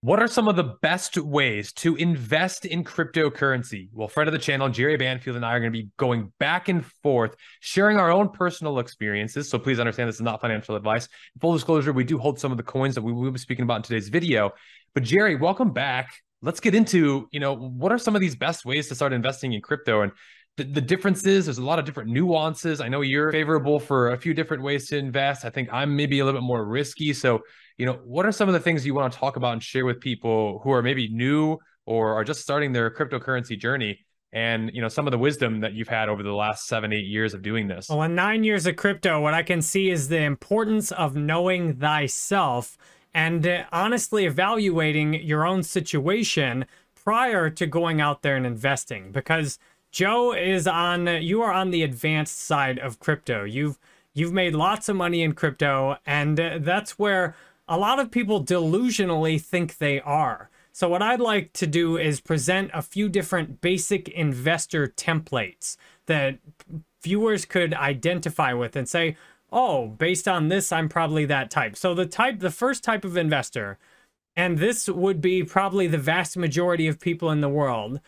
What are some of the best ways to invest in cryptocurrency? Well, friend of the channel, Jerry Banfield and I are going to be going back and forth, sharing our own personal experiences. So please understand this is not financial advice. Full disclosure, we do hold some of the coins that we will be speaking about in today's video. But Jerry, welcome back. Let's get into, you know, what are some of these best ways to start investing in crypto and the, the differences there's a lot of different nuances i know you're favorable for a few different ways to invest i think i'm maybe a little bit more risky so you know, what are some of the things you want to talk about and share with people who are maybe new or are just starting their cryptocurrency journey? And you know some of the wisdom that you've had over the last seven, eight years of doing this. Well, in nine years of crypto, what I can see is the importance of knowing thyself and uh, honestly evaluating your own situation prior to going out there and investing. Because Joe is on, you are on the advanced side of crypto. You've you've made lots of money in crypto, and that's where a lot of people delusionally think they are. So what I'd like to do is present a few different basic investor templates that viewers could identify with and say, oh, based on this, I'm probably that type. So the type, the first type of investor, and this would be probably the vast majority of people in the world,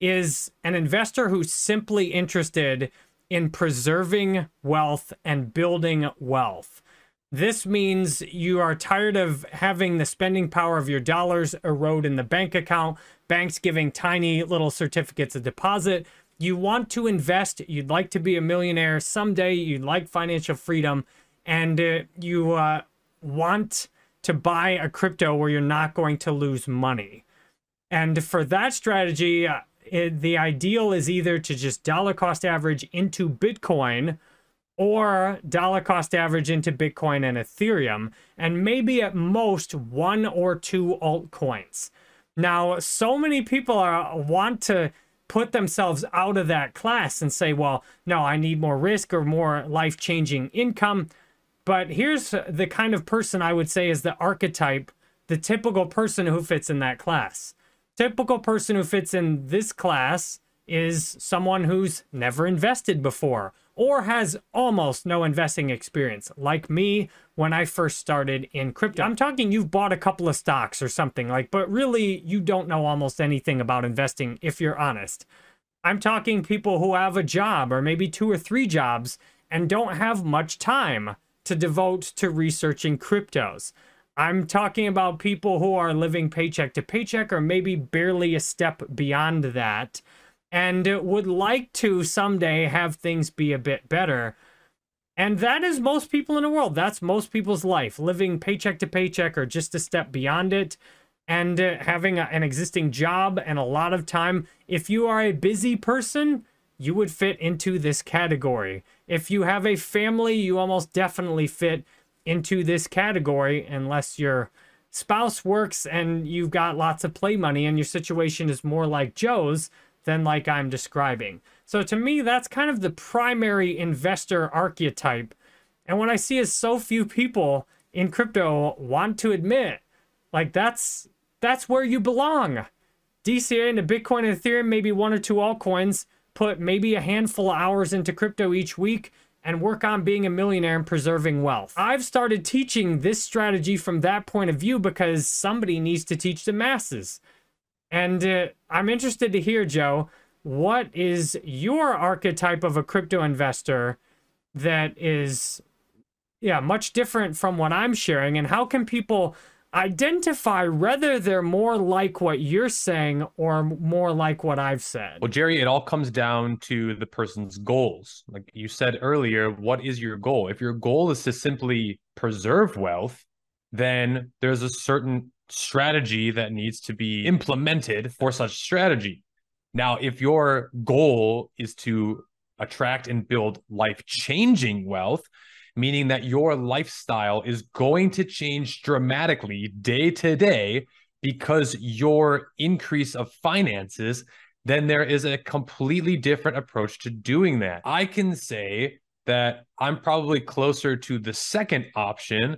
is an investor who's simply interested in preserving wealth and building wealth. This means you are tired of having the spending power of your dollars erode in the bank account, banks giving tiny little certificates of deposit. You want to invest, you'd like to be a millionaire someday, you'd like financial freedom, and uh, you uh, want to buy a crypto where you're not going to lose money. And for that strategy, uh, it, the ideal is either to just dollar cost average into Bitcoin or dollar cost average into Bitcoin and Ethereum, and maybe at most one or two altcoins. Now, so many people are want to put themselves out of that class and say, well, no, I need more risk or more life changing income. But here's the kind of person I would say is the archetype, the typical person who fits in that class. Typical person who fits in this class is someone who's never invested before or has almost no investing experience, like me when I first started in crypto. I'm talking you've bought a couple of stocks or something like, but really you don't know almost anything about investing if you're honest. I'm talking people who have a job or maybe two or three jobs and don't have much time to devote to researching cryptos. I'm talking about people who are living paycheck to paycheck or maybe barely a step beyond that and would like to someday have things be a bit better. And that is most people in the world. That's most people's life, living paycheck to paycheck or just a step beyond it and uh, having a, an existing job and a lot of time. If you are a busy person, you would fit into this category. If you have a family, you almost definitely fit into this category unless your spouse works and you've got lots of play money and your situation is more like Joe's than like I'm describing. So to me, that's kind of the primary investor archetype. And what I see is so few people in crypto want to admit, like that's that's where you belong. DCA into Bitcoin and Ethereum, maybe one or two altcoins, put maybe a handful of hours into crypto each week and work on being a millionaire and preserving wealth. I've started teaching this strategy from that point of view because somebody needs to teach the masses. And uh, I'm interested to hear, Joe, what is your archetype of a crypto investor that is, yeah, much different from what I'm sharing? And how can people identify whether they're more like what you're saying or more like what I've said? Well, Jerry, it all comes down to the person's goals. Like you said earlier, what is your goal? If your goal is to simply preserve wealth, then there's a certain strategy that needs to be implemented for such strategy. Now, if your goal is to attract and build life changing wealth, meaning that your lifestyle is going to change dramatically day to day because your increase of finances, then there is a completely different approach to doing that. I can say that I'm probably closer to the second option,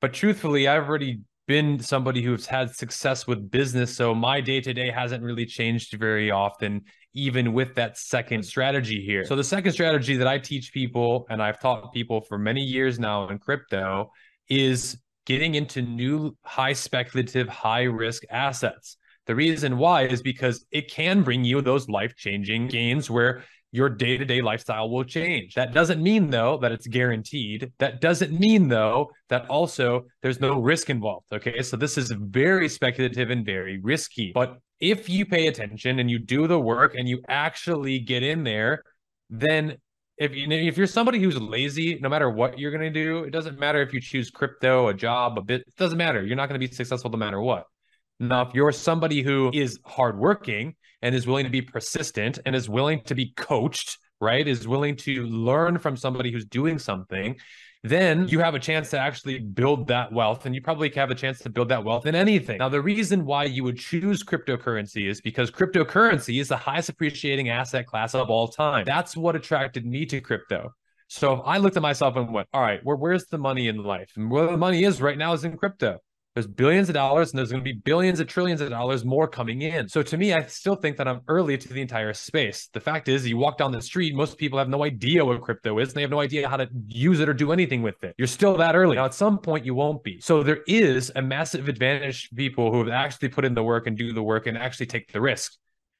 but truthfully, I've already been somebody who's had success with business. So my day to day hasn't really changed very often, even with that second strategy here. So the second strategy that I teach people and I've taught people for many years now in crypto is getting into new high speculative, high risk assets. The reason why is because it can bring you those life changing gains where your day to day lifestyle will change. That doesn't mean, though, that it's guaranteed. That doesn't mean, though, that also there's no risk involved. Okay. So this is very speculative and very risky. But if you pay attention and you do the work and you actually get in there, then if you if you're somebody who's lazy, no matter what you're going to do, it doesn't matter if you choose crypto, a job, a bit, it doesn't matter. You're not going to be successful no matter what. Now, if you're somebody who is hardworking and is willing to be persistent and is willing to be coached, right, is willing to learn from somebody who's doing something, then you have a chance to actually build that wealth and you probably have a chance to build that wealth in anything. Now, the reason why you would choose cryptocurrency is because cryptocurrency is the highest appreciating asset class of all time. That's what attracted me to crypto. So I looked at myself and went, all right, where, where's the money in life? And where the money is right now is in crypto. There's billions of dollars and there's going to be billions of trillions of dollars more coming in. So to me, I still think that I'm early to the entire space. The fact is, you walk down the street, most people have no idea what crypto is. And they have no idea how to use it or do anything with it. You're still that early. Now, at some point, you won't be. So there is a massive advantage to people who have actually put in the work and do the work and actually take the risk.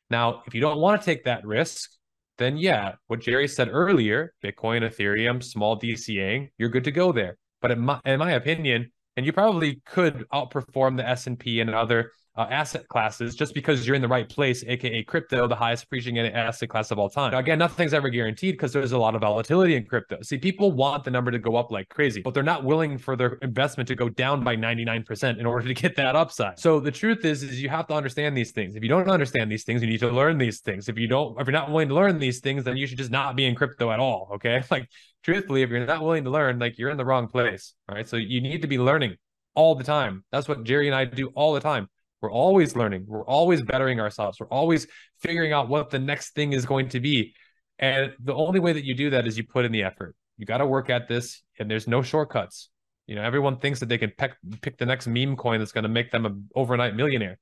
Now, if you don't want to take that risk, then yeah, what Jerry said earlier, Bitcoin, Ethereum, small DCAing, you're good to go there. But in my, in my opinion, and you probably could outperform the S&P and other uh, asset classes just because you're in the right place, aka crypto, the highest appreciating asset class of all time. Now, again, nothing's ever guaranteed because there's a lot of volatility in crypto. See, people want the number to go up like crazy, but they're not willing for their investment to go down by 99% in order to get that upside. So the truth is, is you have to understand these things. If you don't understand these things, you need to learn these things. If you don't, if you're not willing to learn these things, then you should just not be in crypto at all. Okay. Like truthfully, if you're not willing to learn, like you're in the wrong place. All right. So you need to be learning all the time. That's what Jerry and I do all the time. We're always learning. We're always bettering ourselves. We're always figuring out what the next thing is going to be. And the only way that you do that is you put in the effort. You got to work at this, and there's no shortcuts. You know, everyone thinks that they can pick, pick the next meme coin that's going to make them an overnight millionaire.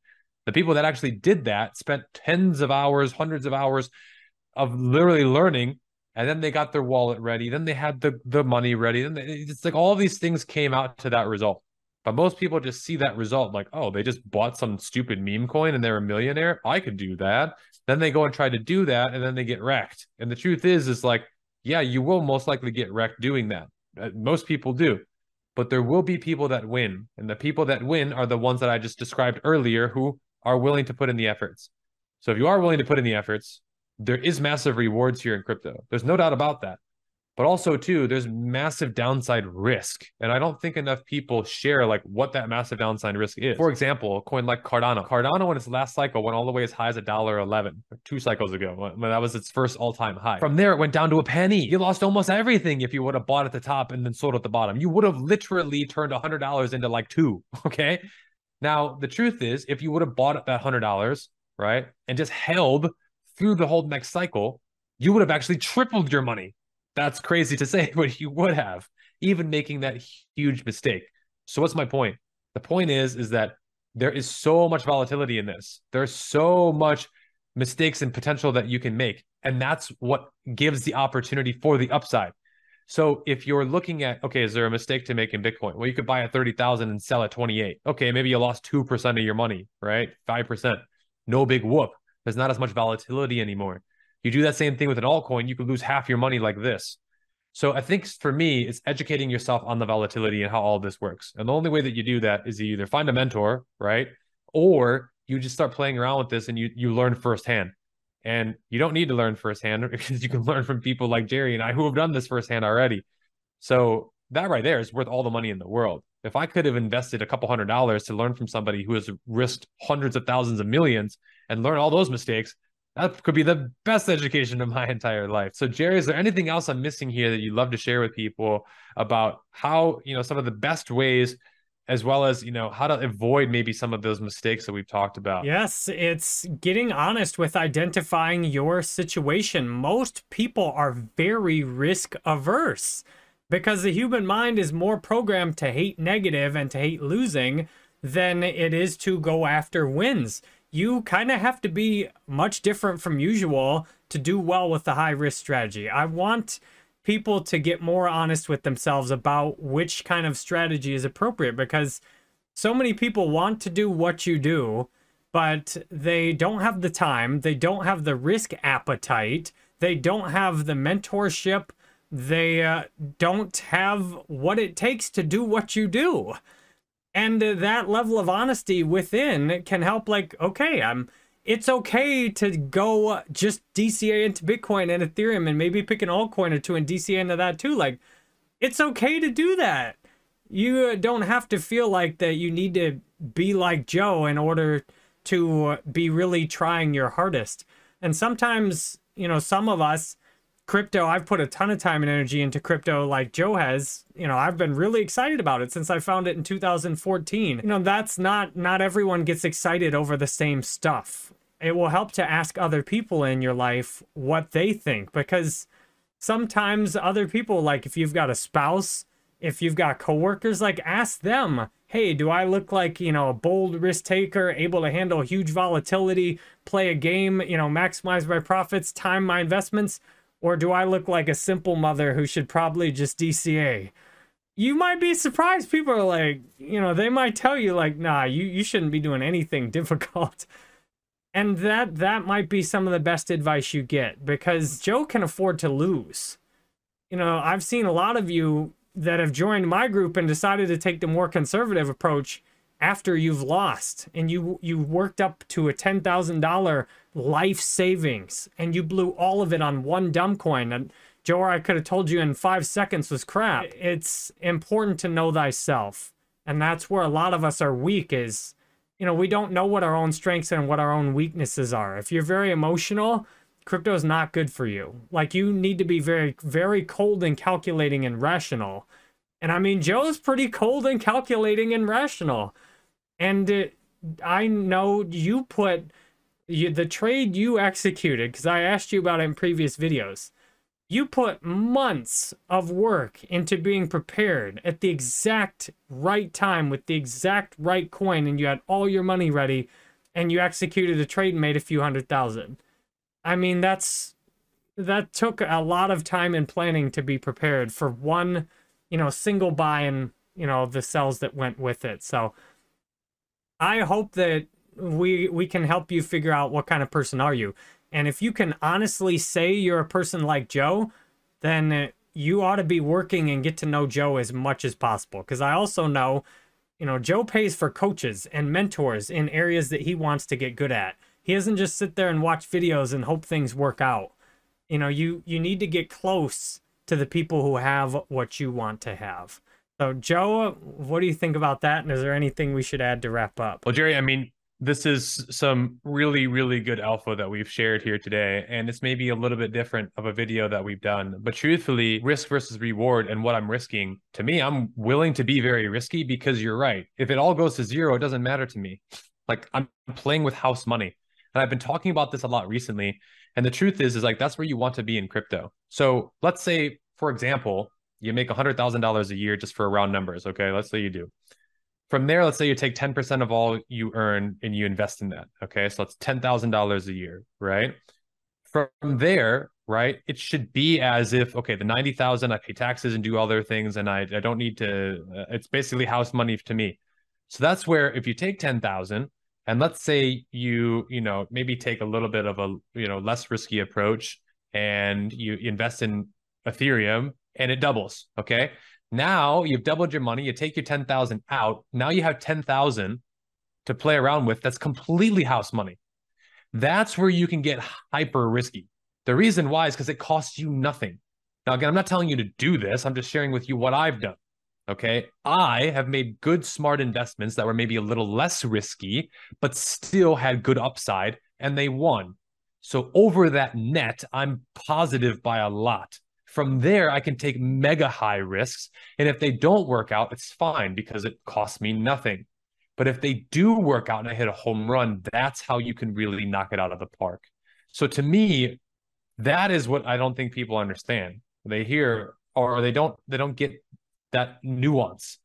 The people that actually did that spent tens of hours, hundreds of hours of literally learning and then they got their wallet ready then they had the the money ready then they, it's like all these things came out to that result but most people just see that result like, oh, they just bought some stupid meme coin and they're a millionaire. I could do that. Then they go and try to do that and then they get wrecked. And the truth is, is like, yeah, you will most likely get wrecked doing that. Uh, most people do. But there will be people that win. And the people that win are the ones that I just described earlier who are willing to put in the efforts. So if you are willing to put in the efforts, there is massive rewards here in crypto. There's no doubt about that. But also too there's massive downside risk. And i don't think enough people share like what that massive downside risk is. For example a coin like cardano. Cardano when its last cycle went all the way as high as a dollar 11 two cycles ago. When that was its first all-time high. From there it went down to a penny. You lost almost everything if you would have bought at the top and then sold at the bottom. You would have literally turned hundred dollars into like two okay? Now the truth is if you would have bought at that hundred dollars right and just held through the whole next cycle you would have actually tripled your money that's crazy to say, but you would have, even making that huge mistake. So what's my point? The point is, is that there is so much volatility in this. There's so much mistakes and potential that you can make. And that's what gives the opportunity for the upside. So if you're looking at, okay, is there a mistake to make in Bitcoin? Well, you could buy at 30,000 and sell at 28. Okay, maybe you lost 2% of your money, right? 5%. No big whoop. There's not as much volatility anymore. You do that same thing with an altcoin, you could lose half your money like this. So I think for me, it's educating yourself on the volatility and how all this works. And the only way that you do that is you either find a mentor, right? Or you just start playing around with this and you you learn firsthand. And you don't need to learn firsthand because you can learn from people like Jerry and I who have done this firsthand already. So that right there is worth all the money in the world. If I could have invested a couple hundred dollars to learn from somebody who has risked hundreds of thousands of millions and learn all those mistakes, that could be the best education of my entire life. So, Jerry, is there anything else I'm missing here that you'd love to share with people about how, you know, some of the best ways, as well as, you know, how to avoid maybe some of those mistakes that we've talked about? Yes, it's getting honest with identifying your situation. Most people are very risk averse because the human mind is more programmed to hate negative and to hate losing than it is to go after wins you kind of have to be much different from usual to do well with the high risk strategy. I want people to get more honest with themselves about which kind of strategy is appropriate because so many people want to do what you do, but they don't have the time, they don't have the risk appetite, they don't have the mentorship, they uh, don't have what it takes to do what you do. And that level of honesty within can help like, okay, I'm it's okay to go just DCA into Bitcoin and Ethereum and maybe pick an altcoin or two and DCA into that too. Like, it's okay to do that. You don't have to feel like that you need to be like Joe in order to be really trying your hardest. And sometimes, you know, some of us, crypto, I've put a ton of time and energy into crypto like Joe has. You know, I've been really excited about it since I found it in 2014. You know, that's not not everyone gets excited over the same stuff it will help to ask other people in your life what they think because sometimes other people like if you've got a spouse if you've got coworkers like ask them hey do i look like you know a bold risk taker able to handle huge volatility play a game you know maximize my profits time my investments or do i look like a simple mother who should probably just dca you might be surprised. People are like you know they might tell you like nah you, you shouldn't be doing anything difficult. And that that might be some of the best advice you get because Joe can afford to lose. You know, I've seen a lot of you that have joined my group and decided to take the more conservative approach after you've lost and you you worked up to a $10,000 life savings and you blew all of it on one dumb coin and Joe or I could have told you in 5 seconds was crap. It's important to know thyself. And that's where a lot of us are weak is you know, we don't know what our own strengths and what our own weaknesses are. If you're very emotional, crypto is not good for you. Like you need to be very, very cold and calculating and rational. And I mean, Joe's pretty cold and calculating and rational. And it, I know you put you, the trade you executed, because I asked you about it in previous videos you put months of work into being prepared at the exact right time with the exact right coin and you had all your money ready and you executed a trade and made a few hundred thousand. I mean, that's that took a lot of time and planning to be prepared for one, you know, single buy and, you know, the sells that went with it. So I hope that we we can help you figure out what kind of person are you. And if you can honestly say you're a person like Joe, then uh, you ought to be working and get to know Joe as much as possible. Because I also know, you know, Joe pays for coaches and mentors in areas that he wants to get good at. He doesn't just sit there and watch videos and hope things work out. You know, you you need to get close to the people who have what you want to have. So, Joe, what do you think about that? And is there anything we should add to wrap up? Well, Jerry, I mean, this is some really really good alpha that we've shared here today and it's maybe a little bit different of a video that we've done. But truthfully risk versus reward and what i'm risking to me i'm willing to be very risky because you're right. If it all goes to zero it doesn't matter to me. Like i'm playing with house money. And i've been talking about this a lot recently. And the truth is is like that's where you want to be in crypto. So let's say for example you make $100000 a year just for round numbers okay let's say you do from there, let's say you take 10% of all you earn and you invest in that. Okay. So it's $10,000 a year, right? From there, right, it should be as if, okay, the 90,000, I pay taxes and do other things and I, I don't need to, uh, it's basically house money to me. So that's where if you take 10,000 and let's say you, you know, maybe take a little bit of a, you know, less risky approach and you invest in Ethereum and it doubles. Okay. Now you've doubled your money. You take your 10,000 out. Now you have 10,000 to play around with. That's completely house money. That's where you can get hyper risky. The reason why is because it costs you nothing. Now, again, I'm not telling you to do this. I'm just sharing with you what I've done. Okay. I have made good, smart investments that were maybe a little less risky, but still had good upside and they won. So over that net, I'm positive by a lot. From there, I can take mega high risks. And if they don't work out, it's fine because it costs me nothing. But if they do work out and I hit a home run, that's how you can really knock it out of the park. So to me, that is what I don't think people understand. They hear or they don't they don't get that nuance.